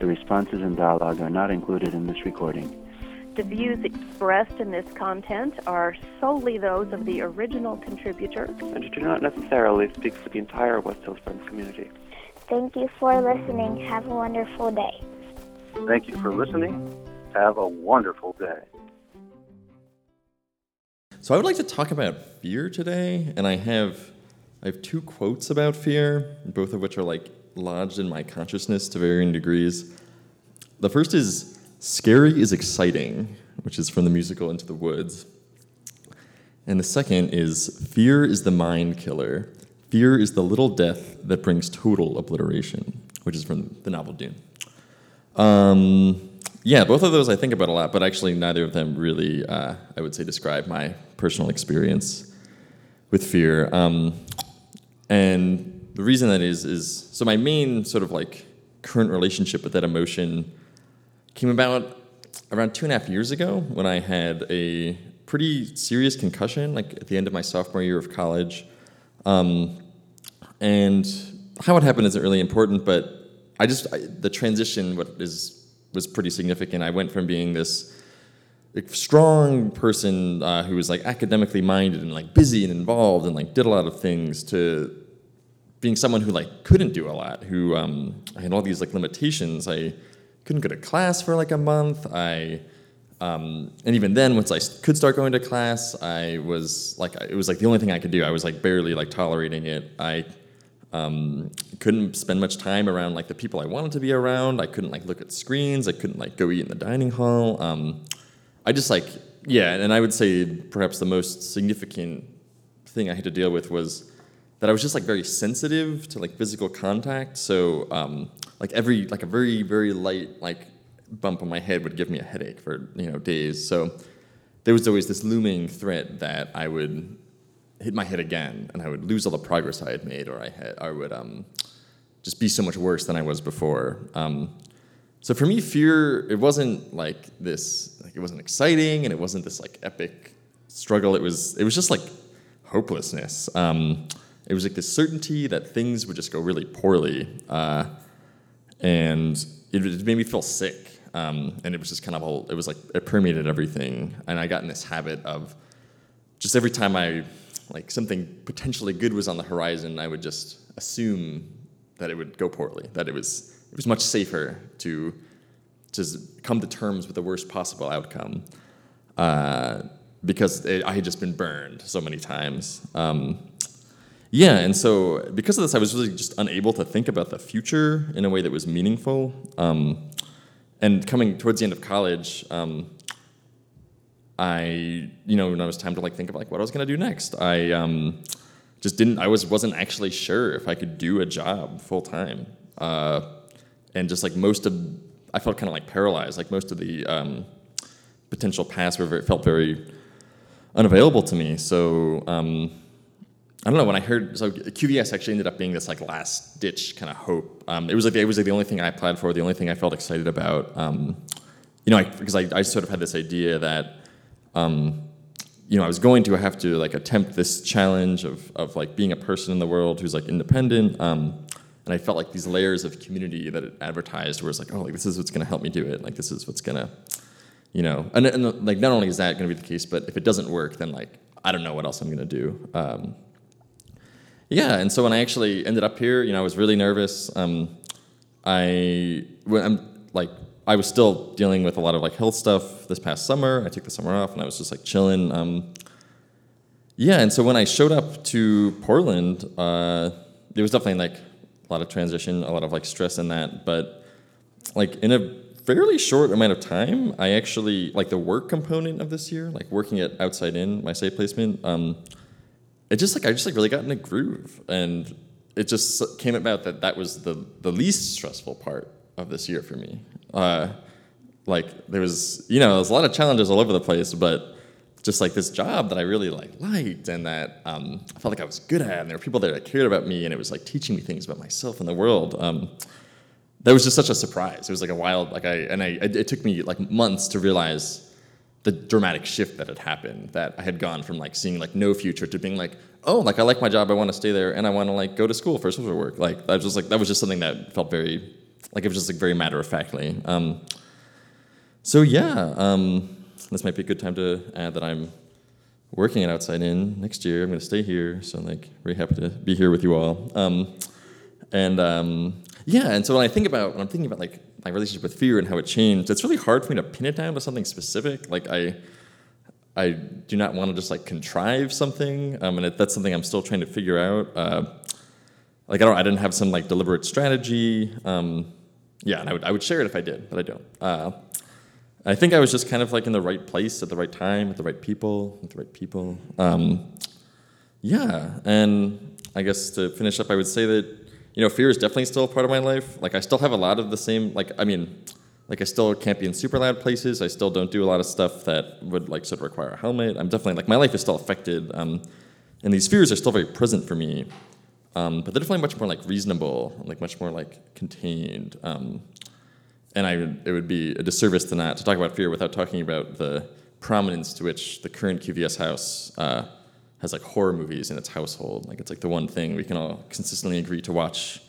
The responses and dialogue are not included in this recording. The views expressed in this content are solely those of the original contributor and do not necessarily speak for the entire West Hills Friends community. Thank you for listening. Have a wonderful day. Thank you for listening. Have a wonderful day. So I would like to talk about fear today, and I have I have two quotes about fear, both of which are like lodged in my consciousness to varying degrees. The first is Scary is exciting, which is from the musical Into the Woods. And the second is Fear is the mind killer. Fear is the little death that brings total obliteration, which is from the novel Dune. Um, yeah, both of those I think about a lot, but actually neither of them really, uh, I would say, describe my personal experience with fear. Um, and the reason that is, is so my main sort of like current relationship with that emotion came about around two and a half years ago when I had a pretty serious concussion, like at the end of my sophomore year of college. Um, and how it happened isn't really important, but I just I, the transition what is was pretty significant. I went from being this strong person uh, who was like academically minded and like busy and involved and like did a lot of things to being someone who like couldn't do a lot, who um, I had all these like limitations. I couldn't go to class for like a month. I um, and even then, once I could start going to class, I was like, it was like the only thing I could do. I was like barely like tolerating it. I um, couldn't spend much time around like the people I wanted to be around. I couldn't like look at screens. I couldn't like go eat in the dining hall. Um, I just like yeah, and I would say perhaps the most significant thing I had to deal with was that I was just like very sensitive to like physical contact. So um, like every like a very very light like bump on my head would give me a headache for you know days. So there was always this looming threat that I would hit my head again and I would lose all the progress I had made, or I had I would um, just be so much worse than I was before. Um, so for me, fear it wasn't like this like it wasn't exciting and it wasn't this like epic struggle. It was it was just like hopelessness. Um, it was like this certainty that things would just go really poorly. Uh, and it, it made me feel sick. Um, and it was just kind of all, it was like, it permeated everything. And I got in this habit of just every time I, like something potentially good was on the horizon, I would just assume that it would go poorly, that it was, it was much safer to just come to terms with the worst possible outcome. Uh, because it, I had just been burned so many times. Um, yeah, and so because of this, I was really just unable to think about the future in a way that was meaningful. Um, and coming towards the end of college, um, I, you know, when it was time to like think of like what I was gonna do next, I um, just didn't. I was wasn't actually sure if I could do a job full time, uh, and just like most of, I felt kind of like paralyzed. Like most of the um, potential paths were very, felt very unavailable to me. So um, I don't know when I heard so QVS actually ended up being this like last ditch kind of hope. Um, it was like it was like the only thing I applied for, the only thing I felt excited about. Um, you know, I, because I, I sort of had this idea that um, you know I was going to have to like attempt this challenge of of like being a person in the world who's like independent. Um, and I felt like these layers of community that it advertised it's like, oh, like this is what's going to help me do it. Like this is what's going to, you know, and, and like not only is that going to be the case, but if it doesn't work, then like I don't know what else I'm going to do. Yeah, and so when I actually ended up here, you know, I was really nervous. Um, I, I'm like, I was still dealing with a lot of like health stuff this past summer. I took the summer off, and I was just like chilling. Um, yeah, and so when I showed up to Portland, uh, there was definitely like a lot of transition, a lot of like stress in that. But like in a fairly short amount of time, I actually like the work component of this year, like working at Outside In, my site placement. Um, it just like I just like really got in a groove, and it just came about that that was the the least stressful part of this year for me. Uh, like there was you know there was a lot of challenges all over the place, but just like this job that I really like liked and that um, I felt like I was good at, and there were people there that cared about me, and it was like teaching me things about myself and the world. Um, that was just such a surprise. It was like a wild like I and I it took me like months to realize the dramatic shift that had happened that i had gone from like seeing like no future to being like oh like i like my job i want to stay there and i want to like go to school for social work. Like i was just like that was just something that felt very like it was just like very matter of factly um, so yeah um, this might be a good time to add that i'm working at outside in next year i'm going to stay here so i'm like very happy to be here with you all. Um, and um, yeah and so when i think about when i'm thinking about like my relationship with fear and how it changed, it's really hard for me to pin it down to something specific. Like I, I do not want to just like contrive something, um, and it, that's something I'm still trying to figure out. Uh, like I don't, I didn't have some like deliberate strategy. Um, yeah, and I would, I would share it if I did, but I don't. Uh, I think I was just kind of like in the right place at the right time with the right people, with the right people. Um, yeah, and I guess to finish up, I would say that you know, fear is definitely still a part of my life. Like I still have a lot of the same. Like I mean, like I still can't be in super loud places. I still don't do a lot of stuff that would like sort of require a helmet. I'm definitely like my life is still affected, um, and these fears are still very present for me. Um, but they're definitely much more like reasonable, like much more like contained. Um, and I would, it would be a disservice to not to talk about fear without talking about the prominence to which the current QVS house uh, has like horror movies in its household. Like it's like the one thing we can all consistently agree to watch.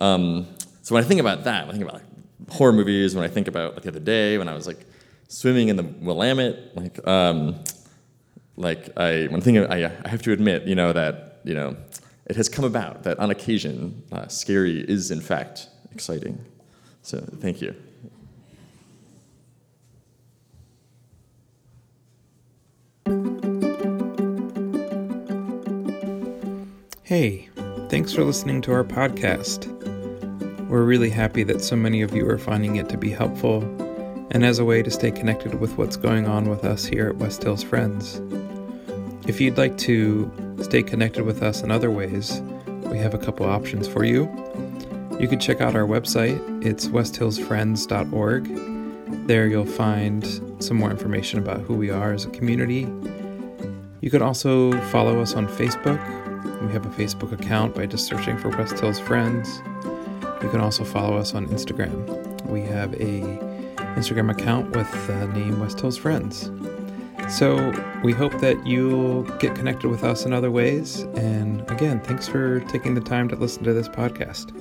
Um, so when I think about that, I think about like, horror movies, when I think about like the other day when I was like swimming in the Willamette, like um, like I when thinking, I, I have to admit, you know that you know it has come about that on occasion, uh, scary is in fact exciting. So thank you. Hey, thanks for listening to our podcast. We're really happy that so many of you are finding it to be helpful and as a way to stay connected with what's going on with us here at West Hills Friends. If you'd like to stay connected with us in other ways, we have a couple options for you. You can check out our website, it's westhillsfriends.org. There you'll find some more information about who we are as a community. You can also follow us on Facebook we have a Facebook account by just searching for West Hills Friends. You can also follow us on Instagram. We have a Instagram account with the name West Hills Friends. So we hope that you'll get connected with us in other ways. And again, thanks for taking the time to listen to this podcast.